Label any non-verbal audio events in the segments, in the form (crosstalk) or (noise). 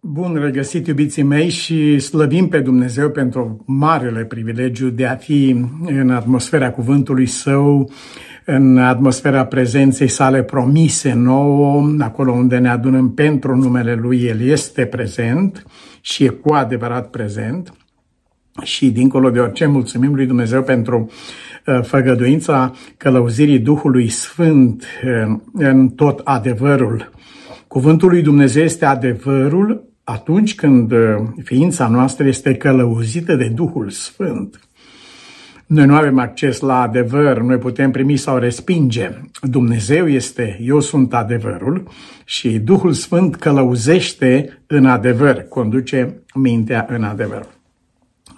Bun regăsit, iubiții mei, și slăvim pe Dumnezeu pentru marele privilegiu de a fi în atmosfera cuvântului Său, în atmosfera prezenței sale promise nouă, acolo unde ne adunăm pentru numele Lui, El este prezent și e cu adevărat prezent. Și dincolo de orice, mulțumim lui Dumnezeu pentru uh, făgăduința călăuzirii Duhului Sfânt uh, în tot adevărul. Cuvântul lui Dumnezeu este adevărul atunci când uh, ființa noastră este călăuzită de Duhul Sfânt. Noi nu avem acces la adevăr, noi putem primi sau respinge. Dumnezeu este, eu sunt adevărul și Duhul Sfânt călăuzește în adevăr, conduce mintea în adevăr.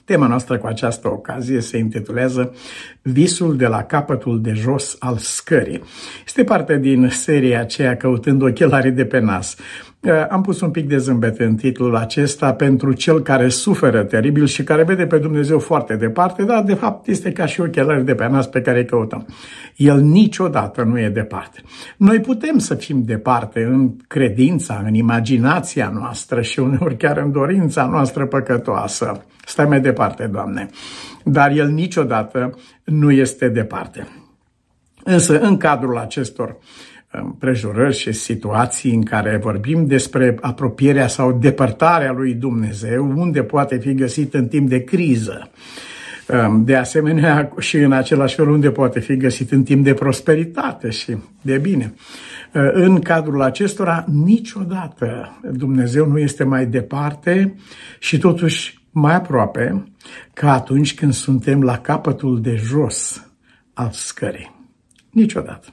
Tema noastră cu această ocazie se intitulează Visul de la capătul de jos al scării. Este parte din seria aceea căutând ochelarii de pe nas. Uh, am pus un pic de zâmbet în titlul acesta pentru cel care suferă teribil și care vede pe Dumnezeu foarte departe, dar de fapt este ca și ochelari de pe nas pe care îi căutăm. El niciodată nu e departe. Noi putem să fim departe în credința, în imaginația noastră și uneori chiar în dorința noastră păcătoasă. Stai mai departe, Doamne. Dar El niciodată nu este departe. Însă, în cadrul acestor prejurări și situații în care vorbim despre apropierea sau depărtarea lui Dumnezeu, unde poate fi găsit în timp de criză. De asemenea, și în același fel unde poate fi găsit în timp de prosperitate și de bine. În cadrul acestora, niciodată Dumnezeu nu este mai departe și totuși mai aproape ca atunci când suntem la capătul de jos al scării. Niciodată.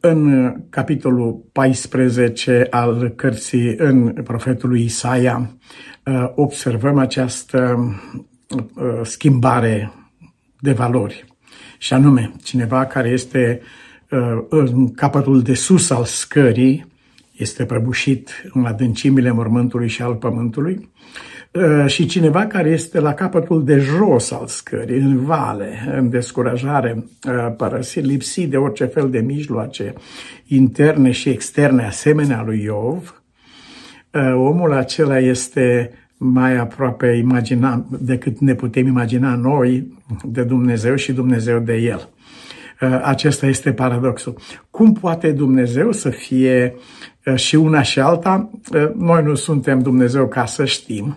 În capitolul 14 al cărții în profetul Isaia uh, observăm această uh, schimbare de valori. Și anume, cineva care este uh, în capătul de sus al scării, este prăbușit în adâncimile mormântului și al pământului, Uh, și cineva care este la capătul de jos al scării, în vale, în descurajare, uh, părăsit, lipsit de orice fel de mijloace interne și externe, asemenea lui Iov, uh, omul acela este mai aproape imagina, decât ne putem imagina noi de Dumnezeu și Dumnezeu de El. Acesta este paradoxul. Cum poate Dumnezeu să fie și una și alta? Noi nu suntem Dumnezeu ca să știm,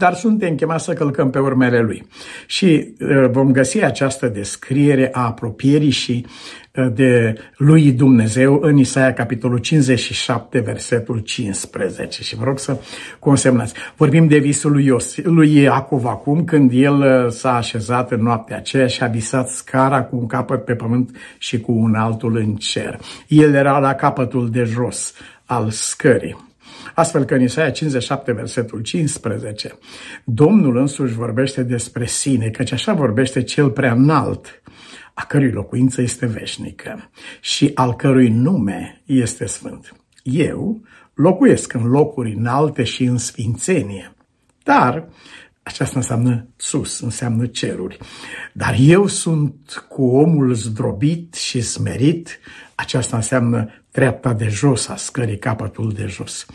dar suntem chemați să călcăm pe urmele lui. Și uh, vom găsi această descriere a apropierii și uh, de lui Dumnezeu în Isaia capitolul 57, versetul 15. Și vă rog să consemnați. Vorbim de visul lui, Ios, lui Iacov acum, când el uh, s-a așezat în noaptea aceea și a visat scara cu un capăt pe pământ și cu un altul în cer. El era la capătul de jos al scării. Astfel că în Isaia 57, versetul 15, Domnul însuși vorbește despre sine, căci așa vorbește cel prea înalt, a cărui locuință este veșnică și al cărui nume este sfânt. Eu locuiesc în locuri înalte și în sfințenie, dar aceasta înseamnă sus, înseamnă ceruri. Dar eu sunt cu omul zdrobit și smerit, aceasta înseamnă treapta de jos a scării, capătul de jos.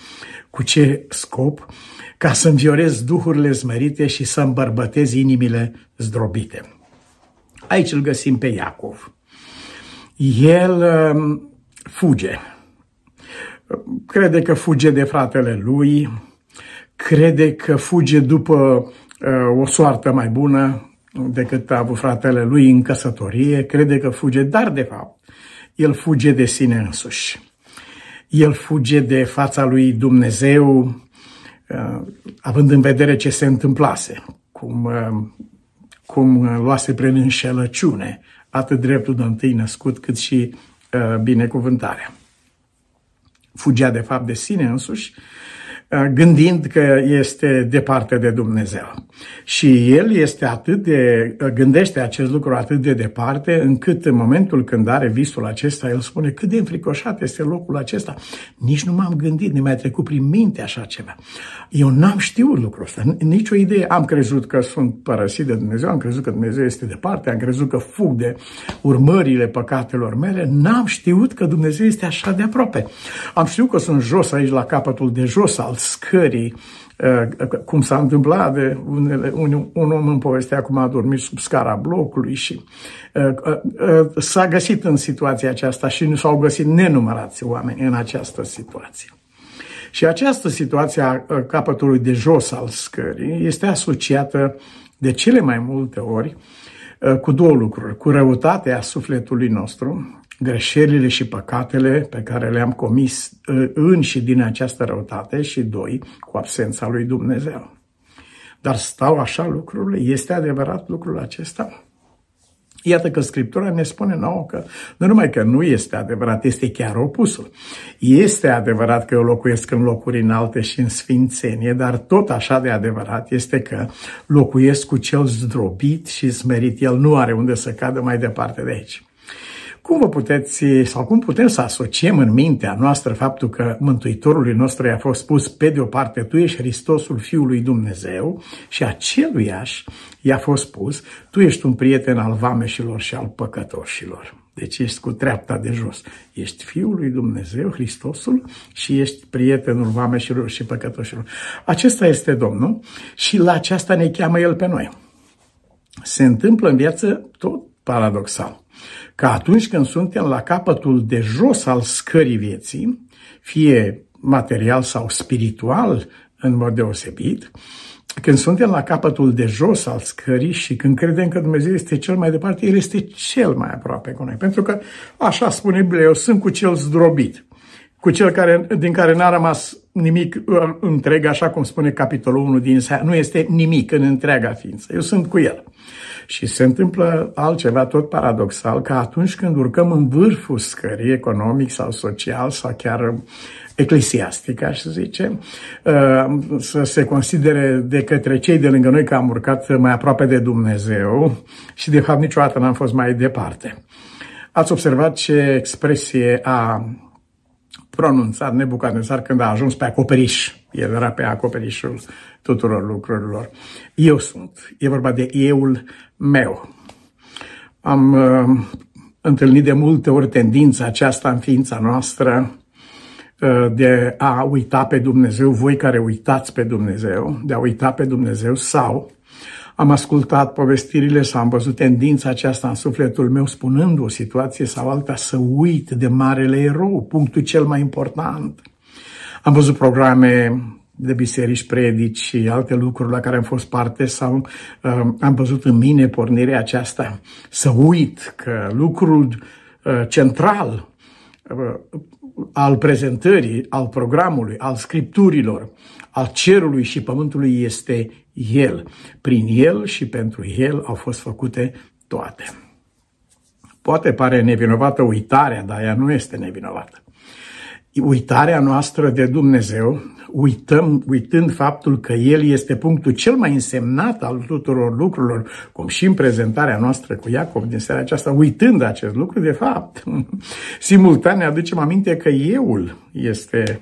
Cu ce scop? Ca să înviorez duhurile zmărite și să îmbărbătez inimile zdrobite. Aici îl găsim pe Iacov. El um, fuge. Crede că fuge de fratele lui, crede că fuge după uh, o soartă mai bună decât a avut fratele lui în căsătorie, crede că fuge, dar de fapt el fuge de sine însuși. El fuge de fața lui Dumnezeu, uh, având în vedere ce se întâmplase, cum, uh, cum luase prin înșelăciune atât dreptul de întâi născut cât și uh, binecuvântarea. Fugea de fapt de sine însuși gândind că este departe de Dumnezeu. Și el este atât de, gândește acest lucru atât de departe, încât în momentul când are visul acesta, el spune cât de înfricoșat este locul acesta. Nici nu m-am gândit, nu mi-a trecut prin minte așa ceva. Eu n-am știut lucrul ăsta, nicio idee. Am crezut că sunt părăsit de Dumnezeu, am crezut că Dumnezeu este departe, am crezut că fug de urmările păcatelor mele, n-am știut că Dumnezeu este așa de aproape. Am știut că sunt jos aici la capătul de jos al scării, uh, cum s-a întâmplat de unele, un, un om în povestea cum a dormit sub scara blocului și uh, uh, s-a găsit în situația aceasta și nu s-au găsit nenumărați oameni în această situație. Și această situație a capătului de jos al scării este asociată de cele mai multe ori cu două lucruri, cu răutatea sufletului nostru greșelile și păcatele pe care le-am comis uh, în și din această răutate și doi, cu absența lui Dumnezeu. Dar stau așa lucrurile? Este adevărat lucrul acesta? Iată că Scriptura ne spune nouă că nu numai că nu este adevărat, este chiar opusul. Este adevărat că eu locuiesc în locuri înalte și în sfințenie, dar tot așa de adevărat este că locuiesc cu cel zdrobit și smerit. El nu are unde să cadă mai departe de aici. Cum vă puteți, sau cum putem să asociem în mintea noastră faptul că Mântuitorului nostru i-a fost spus pe de o parte, tu ești Hristosul Fiului Dumnezeu și aceluiași i-a fost spus, tu ești un prieten al vameșilor și al păcătoșilor. Deci ești cu treapta de jos. Ești Fiul lui Dumnezeu, Hristosul, și ești prietenul vameșilor și păcătoșilor. Acesta este Domnul și la aceasta ne cheamă El pe noi. Se întâmplă în viață tot paradoxal că atunci când suntem la capătul de jos al scării vieții, fie material sau spiritual în mod deosebit, când suntem la capătul de jos al scării și când credem că Dumnezeu este cel mai departe, El este cel mai aproape cu noi. Pentru că, așa spune Biblia, eu sunt cu cel zdrobit, cu cel care, din care n-a rămas nimic întreg, așa cum spune capitolul 1 din Isaia, nu este nimic în întreaga ființă. Eu sunt cu El. Și se întâmplă altceva tot paradoxal, că atunci când urcăm în vârful scării economic sau social sau chiar eclesiastic, aș zice, uh, să se considere de către cei de lângă noi că am urcat mai aproape de Dumnezeu și de fapt niciodată n-am fost mai departe. Ați observat ce expresie a pronunțat Nebucadnețar când a ajuns pe acoperiș. El era pe acoperișul tuturor lucrurilor. Eu sunt. E vorba de euul meu. Am uh, întâlnit de multe ori tendința aceasta în ființa noastră uh, de a uita pe Dumnezeu, voi care uitați pe Dumnezeu, de a uita pe Dumnezeu sau am ascultat povestirile sau am văzut tendința aceasta în sufletul meu spunând o situație sau alta să uit de marele erou, punctul cel mai important. Am văzut programe de biserici, predici și alte lucruri la care am fost parte sau uh, am văzut în mine pornirea aceasta să uit că lucrul uh, central uh, al prezentării, al programului, al scripturilor, al cerului și pământului este El. Prin El și pentru El au fost făcute toate. Poate pare nevinovată uitarea, dar ea nu este nevinovată. Uitarea noastră de Dumnezeu, uităm, uitând faptul că El este punctul cel mai însemnat al tuturor lucrurilor, cum și în prezentarea noastră cu Iacov din seara aceasta, uitând acest lucru, de fapt, (laughs) simultan ne aducem aminte că Euul este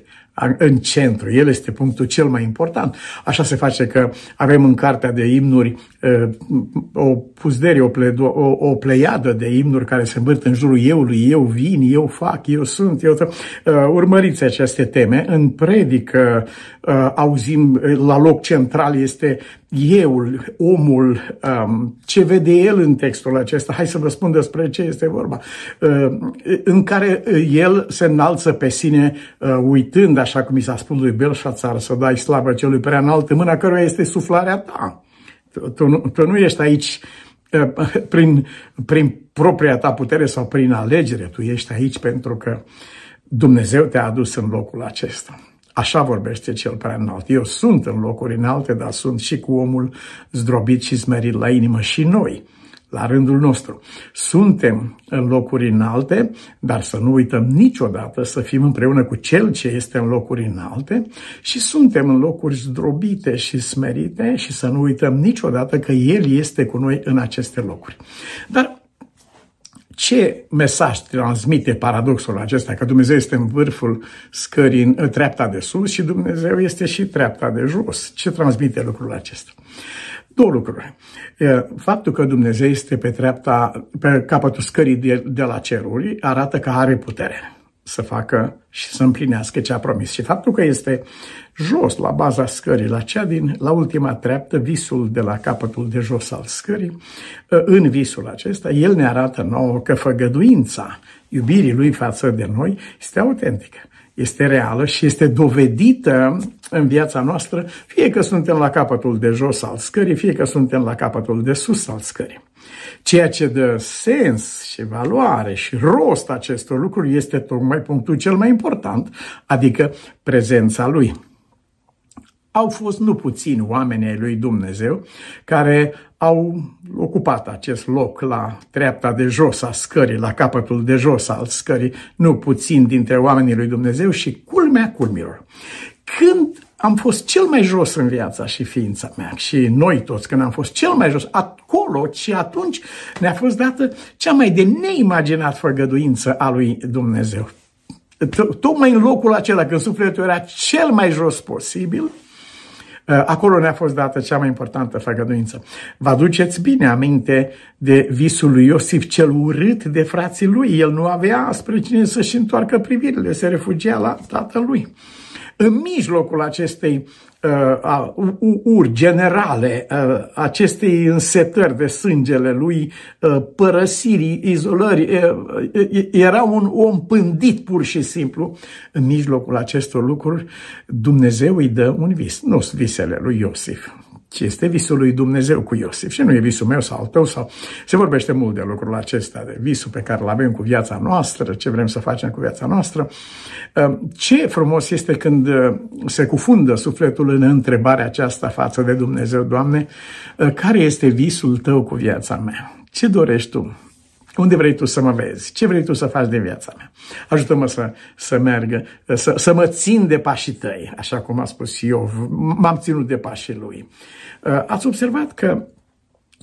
în centru. El este punctul cel mai important. Așa se face că avem în cartea de imnuri o puzdere, o, pledo, o, o pleiadă de imnuri care se învârt în jurul euului, eu vin, eu fac, eu sunt, eu... Urmăriți aceste teme. În predică auzim la loc central este euul, omul, um, ce vede el în textul acesta, hai să vă spun despre ce este vorba, uh, în care el se înalță pe sine uh, uitând, așa cum i s-a spus lui Belșațar, să dai slavă celui prea înalt, în mâna căruia este suflarea ta. Tu, tu, nu, tu nu ești aici uh, prin, prin propria ta putere sau prin alegere, tu ești aici pentru că Dumnezeu te-a adus în locul acesta. Așa vorbește cel prea înalt. Eu sunt în locuri înalte, dar sunt și cu omul zdrobit și smerit la inimă și noi. La rândul nostru. Suntem în locuri înalte, dar să nu uităm niciodată să fim împreună cu Cel ce este în locuri înalte și suntem în locuri zdrobite și smerite și să nu uităm niciodată că El este cu noi în aceste locuri. Dar ce mesaj transmite paradoxul acesta? Că Dumnezeu este în vârful scării, în treapta de sus și Dumnezeu este și treapta de jos. Ce transmite lucrul acesta? Două lucruri. Faptul că Dumnezeu este pe treapta, pe capătul scării de, de la ceruri, arată că are putere să facă și să împlinească ce a promis. Și faptul că este jos, la baza scării, la cea din, la ultima treaptă, visul de la capătul de jos al scării, în visul acesta, el ne arată nouă că făgăduința iubirii lui față de noi este autentică este reală și este dovedită în viața noastră, fie că suntem la capătul de jos al scării, fie că suntem la capătul de sus al scării. Ceea ce dă sens și valoare și rost acestor lucruri este tocmai punctul cel mai important, adică prezența lui. Au fost nu puțini oameni ai lui Dumnezeu care au ocupat acest loc la treapta de jos a scării, la capătul de jos al scării, nu puțin dintre oamenii lui Dumnezeu și culmea culmilor. Când am fost cel mai jos în viața și ființa mea și noi toți când am fost cel mai jos, acolo și atunci ne-a fost dată cea mai de neimaginat făgăduință a lui Dumnezeu. Tocmai în locul acela, când sufletul era cel mai jos posibil, Uh, acolo ne-a fost dată cea mai importantă făgăduință. Vă aduceți bine aminte de visul lui Iosif cel urât de frații lui. El nu avea spre cine să-și întoarcă privirile, se refugia la tatălui. În mijlocul acestei uh, uri generale, uh, acestei însetări de sângele lui, uh, părăsirii, izolării, uh, era un om pândit pur și simplu. În mijlocul acestor lucruri, Dumnezeu îi dă un vis, nu visele lui Iosif ci este visul lui Dumnezeu cu Iosif și nu e visul meu sau al tău sau se vorbește mult de lucrul acesta, de visul pe care îl avem cu viața noastră, ce vrem să facem cu viața noastră. Ehm, ce frumos este când eh, se cufundă sufletul în întrebarea aceasta față de Dumnezeu, Doamne, eh, care este visul tău cu viața mea? Ce dorești tu? Unde vrei tu să mă vezi? Ce vrei tu să faci din viața mea? Ajută-mă să, să merg, să, să mă țin de pașii tăi, așa cum a spus eu. M-am ținut de pașii lui. Uh, ați observat că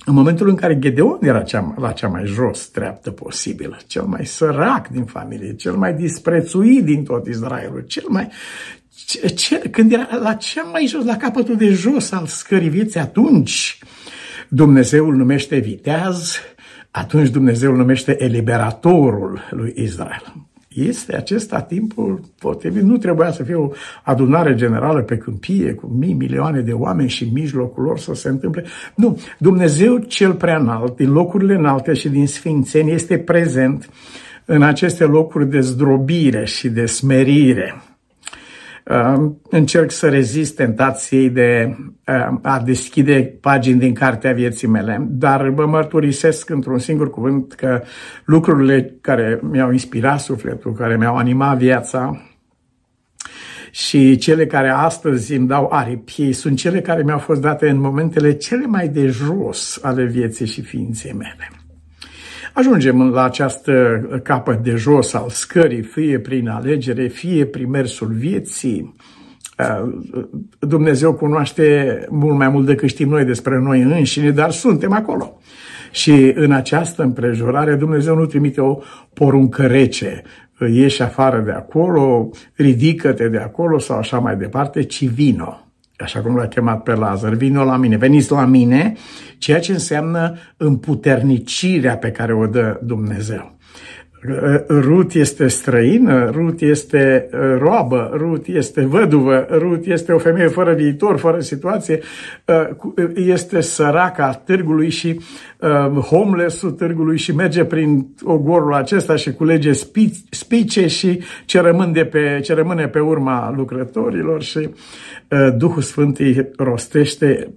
în momentul în care Gedeon era cea, la cea mai jos treaptă posibilă, cel mai sărac din familie, cel mai disprețuit din tot Israelul, cel mai... Ce, ce, când era la cea mai jos, la capătul de jos al scării vieții, atunci Dumnezeu îl numește viteaz, atunci Dumnezeu îl numește eliberatorul lui Israel. Este acesta timpul potrivit. Nu trebuia să fie o adunare generală pe câmpie cu mii, milioane de oameni și în mijlocul lor să se întâmple. Nu, Dumnezeu cel prea înalt, din locurile înalte și din sfințeni, este prezent în aceste locuri de zdrobire și de smerire încerc să rezist tentației de a deschide pagini din cartea vieții mele, dar vă mărturisesc într-un singur cuvânt că lucrurile care mi-au inspirat sufletul, care mi-au animat viața, și cele care astăzi îmi dau aripi sunt cele care mi-au fost date în momentele cele mai de jos ale vieții și ființei mele. Ajungem la această capăt de jos al scării, fie prin alegere, fie prin mersul vieții. Uh, Dumnezeu cunoaște mult mai mult decât știm noi despre noi înșine, dar suntem acolo. Și în această împrejurare Dumnezeu nu trimite o poruncă rece, ieși afară de acolo, ridică-te de acolo sau așa mai departe, ci vino așa cum l-a chemat pe Lazar, vino la mine, veniți la mine, ceea ce înseamnă împuternicirea pe care o dă Dumnezeu. Rut este străină, Rut este uh, roabă, Rut este văduvă, Rut este o femeie fără viitor, fără situație, uh, este săraca târgului și uh, homeless-ul târgului și merge prin ogorul acesta și culege spice și ce, rămân de pe, ce rămâne pe urma lucrătorilor și Duhul Sfânt îi rostește,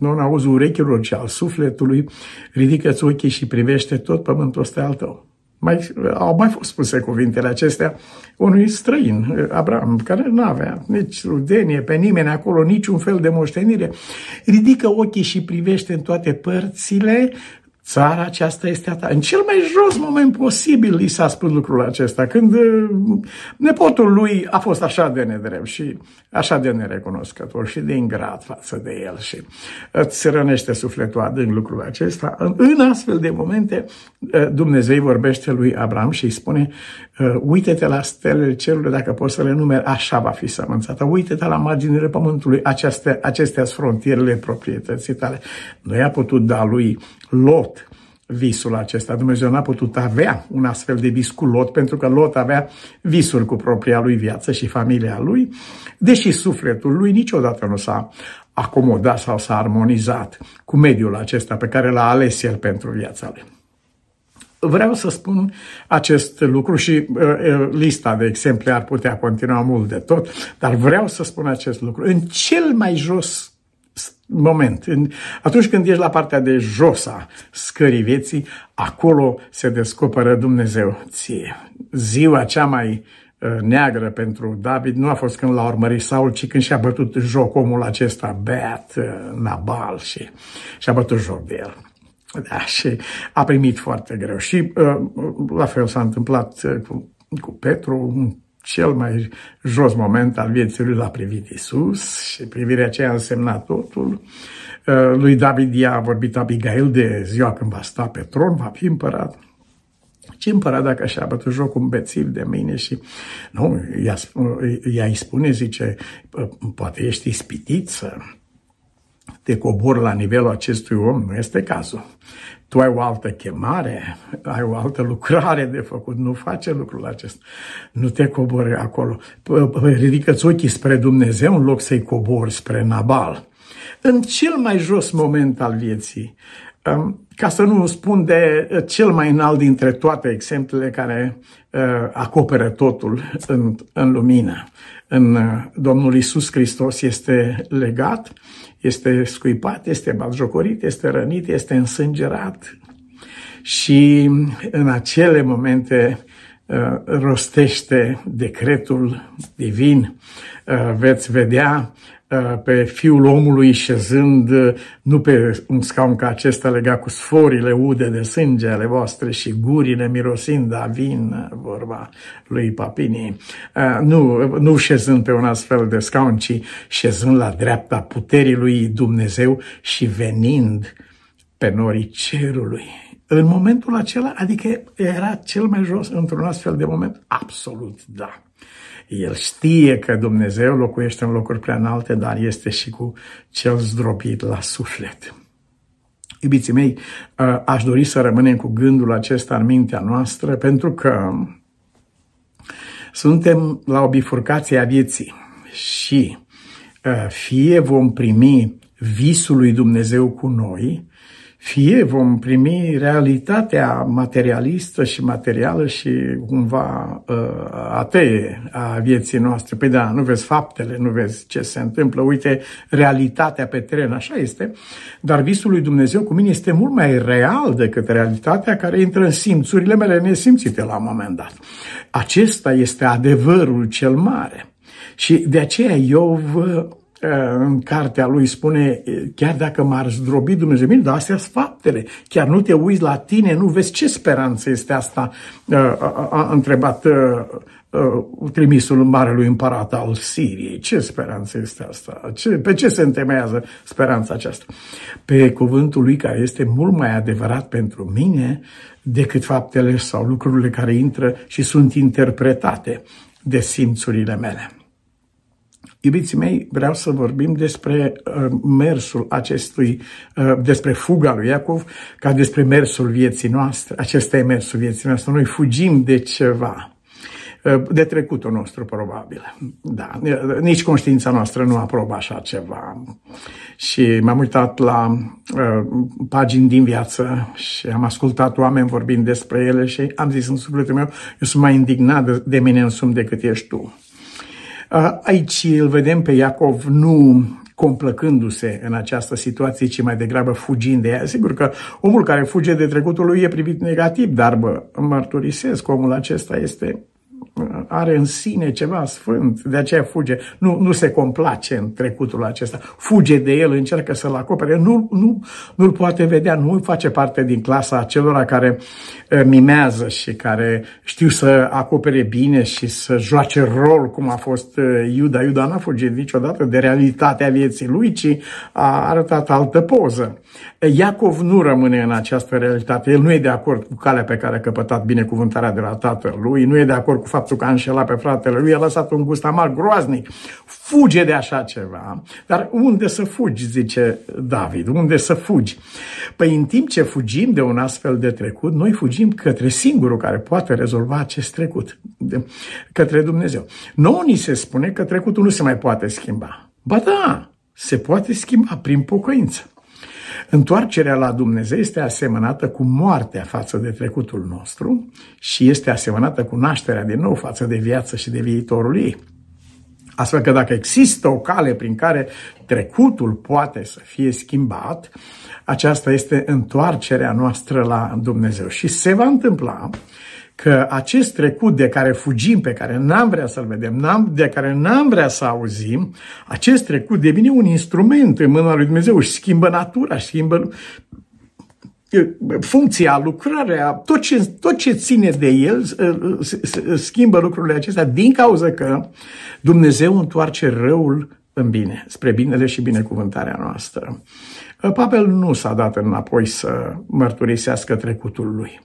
nu în auzul urechilor, ci al sufletului, ridică-ți ochii și privește tot pământul ăsta al tău. Mai, au mai fost spuse cuvintele acestea unui străin, Abraham, care nu avea nici rudenie pe nimeni acolo, niciun fel de moștenire. Ridică ochii și privește în toate părțile Țara aceasta este a ta. În cel mai jos moment posibil i s-a spus lucrul acesta, când uh, nepotul lui a fost așa de nedrept și așa de nerecunoscător și de ingrat față de el și îți rănește sufletul adânc lucrul acesta. În astfel de momente uh, Dumnezeu vorbește lui Abraham și îi spune uh, uite-te la stelele cerului, dacă poți să le numeri, așa va fi sămânțată. Uite-te la marginile pământului, acestea, acestea sunt frontierele proprietății tale. Nu i-a putut da lui Lot visul acesta. Dumnezeu n-a putut avea un astfel de vis cu Lot, pentru că Lot avea visuri cu propria lui viață și familia lui, deși sufletul lui niciodată nu s-a acomodat sau s-a armonizat cu mediul acesta pe care l-a ales el pentru viața lui. Vreau să spun acest lucru și uh, uh lista de exemple ar putea continua mult de tot, dar vreau să spun acest lucru. În cel mai jos moment. Atunci când ești la partea de jos a scării vieții, acolo se descoperă Dumnezeu ție. Ziua cea mai uh, neagră pentru David nu a fost când l-a urmărit Saul, ci când și-a bătut joc omul acesta, beat, uh, Nabal și și-a bătut joc de el. Da, și a primit foarte greu. Și uh, la fel s-a întâmplat cu, cu Petru, cel mai jos moment al vieții lui l-a privit Isus și privirea aceea a însemnat totul. Uh, lui David i-a vorbit Abigail de ziua când va sta pe tron, va fi împărat. Ce împărat dacă așa a bătut joc un bețiv de mine și nu, ea, ea îi spune, zice, poate ești ispitit să te cobor la nivelul acestui om, nu este cazul. Tu ai o altă chemare, ai o altă lucrare de făcut, nu face lucrul acesta. Nu te cobori acolo. Ridică-ți ochii spre Dumnezeu în loc să-i cobori spre Nabal. În cel mai jos moment al vieții, um, ca să nu spun de cel mai înalt dintre toate exemplele care uh, acoperă totul în, în lumină, în uh, Domnul Isus Hristos este legat este scuipat, este batjocorit, este rănit, este însângerat și în acele momente uh, rostește decretul divin. Uh, veți vedea Uh, pe fiul omului șezând uh, nu pe un scaun ca acesta legat cu sforile ude de sânge ale voastre și gurile mirosind a vin, uh, vorba lui Papini, nu, nu șezând pe un astfel de scaun, ci șezând la dreapta puterii lui Dumnezeu și venind pe norii cerului. În momentul acela, adică era cel mai jos într-un astfel de moment? Absolut, da. El știe că Dumnezeu locuiește în locuri prea înalte, dar este și cu cel zdrobit la suflet. Iubiții mei, ă, aș dori să rămânem cu gândul acesta în mintea noastră, pentru că suntem la o bifurcație a vieții și ă, fie vom primi visul lui Dumnezeu cu noi, fie vom primi realitatea materialistă și materială și cumva uh, atee a vieții noastre. Păi da, nu vezi faptele, nu vezi ce se întâmplă, uite realitatea pe teren, așa este, dar visul lui Dumnezeu cu mine este mult mai real decât realitatea care intră în simțurile mele nesimțite la un moment dat. Acesta este adevărul cel mare. Și de aceea eu vă în cartea lui spune, chiar dacă m-ar zdrobi Dumnezeu, bine, dar astea sunt faptele. Chiar nu te uiți la tine, nu vezi ce speranță este asta, a întrebat trimisul marelui împărat al Siriei. Ce speranță este asta? Ce, pe ce se întemeiază speranța aceasta? Pe cuvântul lui care este mult mai adevărat pentru mine decât faptele sau lucrurile care intră și sunt interpretate de simțurile mele. Iubiții mei, vreau să vorbim despre uh, mersul acestui, uh, despre fuga lui Iacov, ca despre mersul vieții noastre. Acesta e mersul vieții noastre. Noi fugim de ceva, uh, de trecutul nostru, probabil. Da, nici conștiința noastră nu aprobă așa ceva. Și m-am uitat la uh, pagini din viață și am ascultat oameni vorbind despre ele și am zis în sufletul meu, eu sunt mai indignat de, de mine însumi decât ești tu. Aici îl vedem pe Iacov nu complăcându-se în această situație, ci mai degrabă fugind de ea. Sigur că omul care fuge de trecutul lui e privit negativ, dar bă, mărturisesc, omul acesta este are în sine ceva sfânt, de aceea fuge. Nu, nu se complace în trecutul acesta. Fuge de el, încearcă să-l acopere. Nu, nu, nu-l poate vedea, nu face parte din clasa acelora care uh, mimează și care știu să acopere bine și să joace rol, cum a fost uh, Iuda. Iuda n-a fugit niciodată de realitatea vieții lui, ci a arătat altă poză. Iacov nu rămâne în această realitate. El nu e de acord cu calea pe care a căpătat binecuvântarea de la tatăl lui, nu e de acord cu faptul că a înșelat pe fratele lui, a lăsat un gust amar groaznic. Fuge de așa ceva. Dar unde să fugi, zice David, unde să fugi? Păi în timp ce fugim de un astfel de trecut, noi fugim către singurul care poate rezolva acest trecut, către Dumnezeu. Nouă ni se spune că trecutul nu se mai poate schimba. Ba da, se poate schimba prin pocăință. Întoarcerea la Dumnezeu este asemănată cu moartea față de trecutul nostru și este asemănată cu nașterea din nou față de viață și de viitorul ei. Astfel că dacă există o cale prin care trecutul poate să fie schimbat, aceasta este întoarcerea noastră la Dumnezeu. Și se va întâmpla că acest trecut de care fugim, pe care n-am vrea să-l vedem, n-am, de care n-am vrea să auzim, acest trecut devine un instrument în mâna lui Dumnezeu, și schimbă natura, schimbă funcția, lucrarea, tot ce, tot ce ține de el schimbă lucrurile acestea din cauza că Dumnezeu întoarce răul în bine, spre binele și binecuvântarea noastră. Pavel nu s-a dat înapoi să mărturisească trecutul lui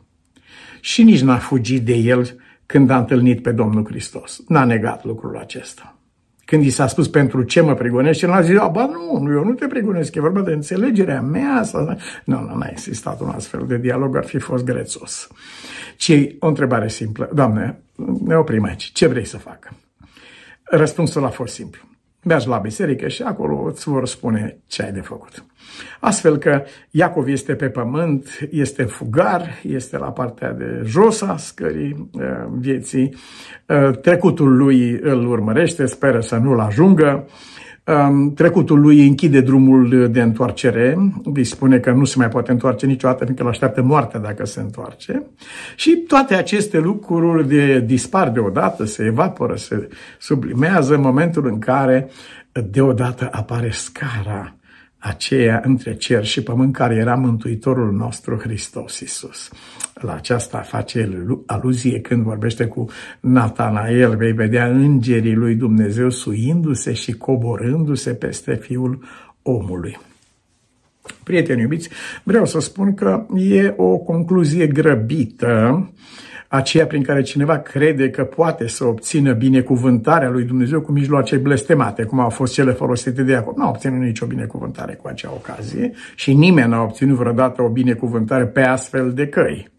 și nici n-a fugit de el când a întâlnit pe Domnul Hristos. N-a negat lucrul acesta. Când i s-a spus pentru ce mă prigonești, el a zis, ba nu, nu, eu nu te prigonesc, e vorba de înțelegerea mea. Sau... Nu, nu, n-a existat un astfel de dialog, ar fi fost grețos. Ci o întrebare simplă. Doamne, ne oprim aici. Ce vrei să fac? Răspunsul a fost simplu mergi la biserică și acolo îți vor spune ce ai de făcut. Astfel că Iacov este pe pământ, este fugar, este la partea de jos a scării uh, vieții, uh, trecutul lui îl urmărește, speră să nu-l ajungă, trecutul lui închide drumul de întoarcere, îi spune că nu se mai poate întoarce niciodată, fiindcă îl așteaptă moartea dacă se întoarce. Și toate aceste lucruri de dispar deodată, se evaporă, se sublimează în momentul în care deodată apare scara aceea între cer și pământ care era Mântuitorul nostru Hristos Iisus. La aceasta face el aluzie când vorbește cu Natanael, vei vedea îngerii lui Dumnezeu suindu-se și coborându-se peste Fiul omului. Prieteni iubiți, vreau să spun că e o concluzie grăbită aceea prin care cineva crede că poate să obțină binecuvântarea lui Dumnezeu cu mijloace blestemate, cum au fost cele folosite de Iacob. Nu a obținut nicio binecuvântare cu acea ocazie și nimeni n-a obținut vreodată o binecuvântare pe astfel de căi.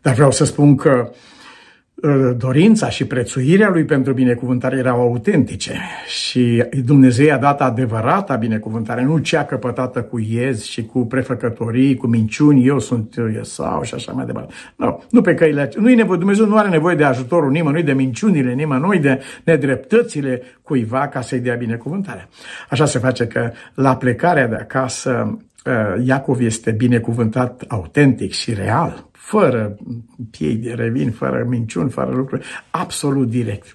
Dar vreau să spun că Ă, dorința și prețuirea lui pentru binecuvântare erau autentice și Dumnezeu a dat adevărata binecuvântare, nu cea căpătată cu iez și cu prefăcătorii, cu minciuni, eu sunt Iesau și așa mai departe. Nu, nu pe căile nu e nevoie, Dumnezeu nu are nevoie de ajutorul nimănui, de minciunile nimănui, de nedreptățile cuiva ca să-i dea binecuvântare. Așa se face că la plecarea de acasă ă, Iacov este binecuvântat autentic și real fără piei de revin, fără minciuni, fără lucruri, absolut direct.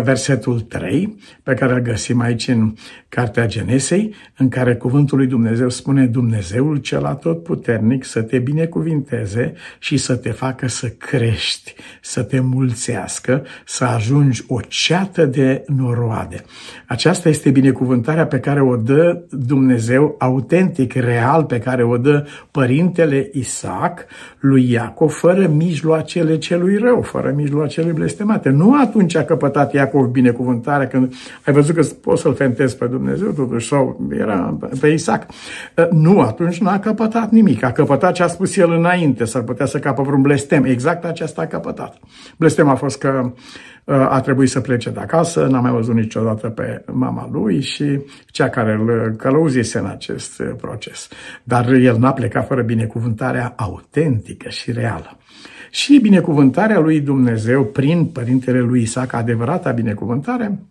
Versetul 3, pe care îl găsim aici în Cartea Genesei, în care cuvântul lui Dumnezeu spune Dumnezeul cel atotputernic să te binecuvinteze și să te facă să crești, să te mulțească, să ajungi o ceată de noroade. Aceasta este binecuvântarea pe care o dă Dumnezeu autentic, real, pe care o dă Părintele Isaac lui Iacov, fără mijloacele celui rău, fără mijloacele blestemate. Nu atunci a căpătat Iacov binecuvântarea, când ai văzut că poți să-l fentezi pe Dumnezeu, totuși, sau era pe Isaac. Nu, atunci n-a căpătat nimic. A căpătat ce a spus el înainte, s-ar putea să capă vreun blestem. Exact aceasta a căpătat. Blestem a fost că a trebuit să plece de acasă, n-a mai văzut niciodată pe mama lui și cea care îl călăuzise în acest proces. Dar el n-a plecat fără binecuvântarea autentică și reală. Și binecuvântarea lui Dumnezeu prin părintele lui Isaac, adevărata binecuvântare,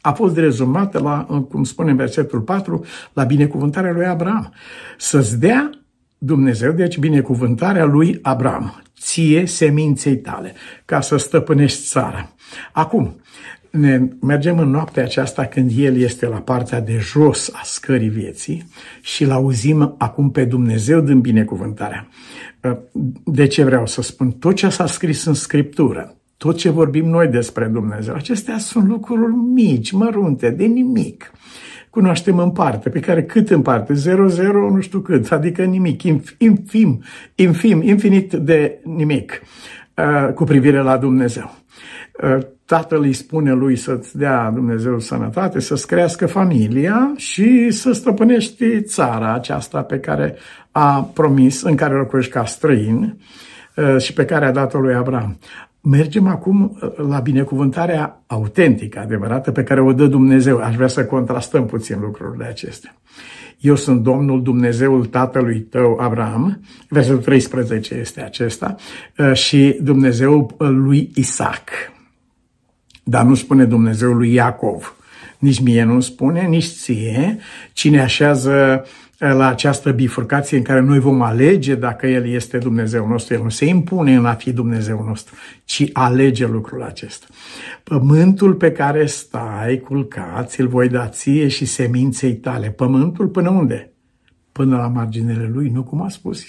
a fost rezumată la, cum spune în versetul 4, la binecuvântarea lui Abraham. Să-ți dea Dumnezeu, deci binecuvântarea lui Abraham. ție seminței tale, ca să stăpânești țara. Acum, ne mergem în noaptea aceasta când El este la partea de jos a scării vieții și îl auzim acum pe Dumnezeu din binecuvântarea. De ce vreau să spun? Tot ce s-a scris în Scriptură, tot ce vorbim noi despre Dumnezeu, acestea sunt lucruri mici, mărunte, de nimic. Cunoaștem în parte, pe care cât în parte? 0, 0, nu știu cât, adică nimic, infim, infim, infinit de nimic uh, cu privire la Dumnezeu. Uh, tatăl îi spune lui să-ți dea Dumnezeu sănătate, să-ți crească familia și să stăpânești țara aceasta pe care a promis, în care locuiești ca străin uh, și pe care a dat-o lui Abraham. Mergem acum uh, la binecuvântarea autentică, adevărată, pe care o dă Dumnezeu. Aș vrea să contrastăm puțin lucrurile acestea. Eu sunt Domnul Dumnezeul tatălui tău, Abraham, versetul 13 este acesta, și Dumnezeul lui Isaac. Dar nu spune Dumnezeul lui Iacov. Nici mie nu spune, nici ție. Cine așează eh, la această bifurcație în care noi vom alege dacă El este Dumnezeu nostru. El nu se impune în a fi Dumnezeu nostru, ci alege lucrul acesta. Pământul pe care stai culcat, îl voi da ție și seminței tale. Pământul până unde? Până la marginile lui, nu cum a spus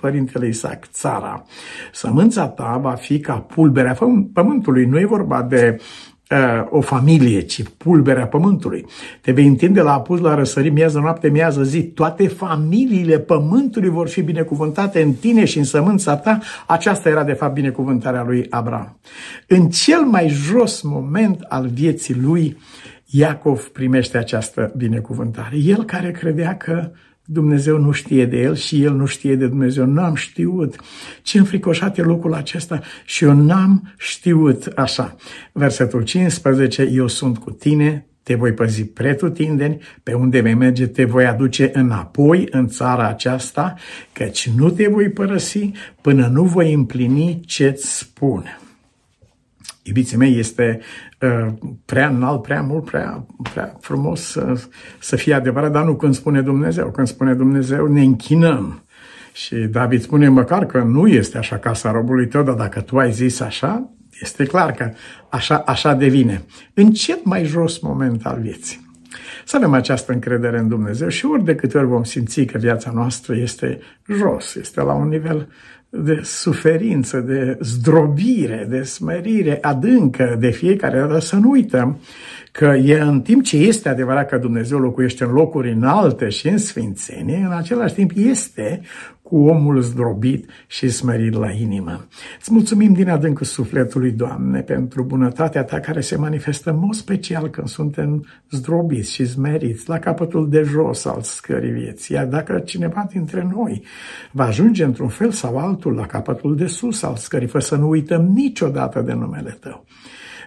părintele Isaac, țara. Sămânța ta va fi ca pulberea pământului. Nu e vorba de uh, o familie, ci pulberea pământului. Te vei întinde la apus, la răsări, miază noapte, miază zi. Toate familiile pământului vor fi binecuvântate în tine și în sămânța ta. Aceasta era, de fapt, binecuvântarea lui Abraham. În cel mai jos moment al vieții lui, Iacov primește această binecuvântare. El care credea că Dumnezeu nu știe de el și el nu știe de Dumnezeu. N-am știut. Ce înfricoșat e locul acesta și eu n-am știut așa. Versetul 15, eu sunt cu tine, te voi păzi pretutindeni, pe unde vei merge te voi aduce înapoi în țara aceasta, căci nu te voi părăsi până nu voi împlini ce-ți spun. Iubiții mei, este uh, prea înalt, prea mult, prea, prea frumos să, să fie adevărat, dar nu când spune Dumnezeu. Când spune Dumnezeu, ne închinăm. Și David spune măcar că nu este așa casa robului tău, dar dacă tu ai zis așa, este clar că așa, așa devine. În cel mai jos moment al vieții. Să avem această încredere în Dumnezeu și ori de câte ori vom simți că viața noastră este jos, este la un nivel de suferință, de zdrobire, de smerire adâncă de fiecare dată, să nu uităm că e în timp ce este adevărat că Dumnezeu locuiește în locuri înalte și în sfințenie, în același timp este cu omul zdrobit și smerit la inimă. Îți mulțumim din adâncul sufletului, Doamne, pentru bunătatea Ta care se manifestă în mod special când suntem zdrobiți și smeriți la capătul de jos al scării vieții. Iar dacă cineva dintre noi va ajunge într-un fel sau altul la capătul de sus al scării, fără să nu uităm niciodată de numele Tău.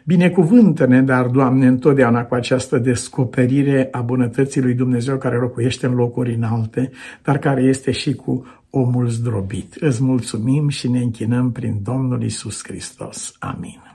Binecuvântă-ne, dar, Doamne, întotdeauna cu această descoperire a bunătății lui Dumnezeu care locuiește în locuri înalte, dar care este și cu omul zdrobit. Îți mulțumim și ne închinăm prin Domnul Isus Hristos. Amin.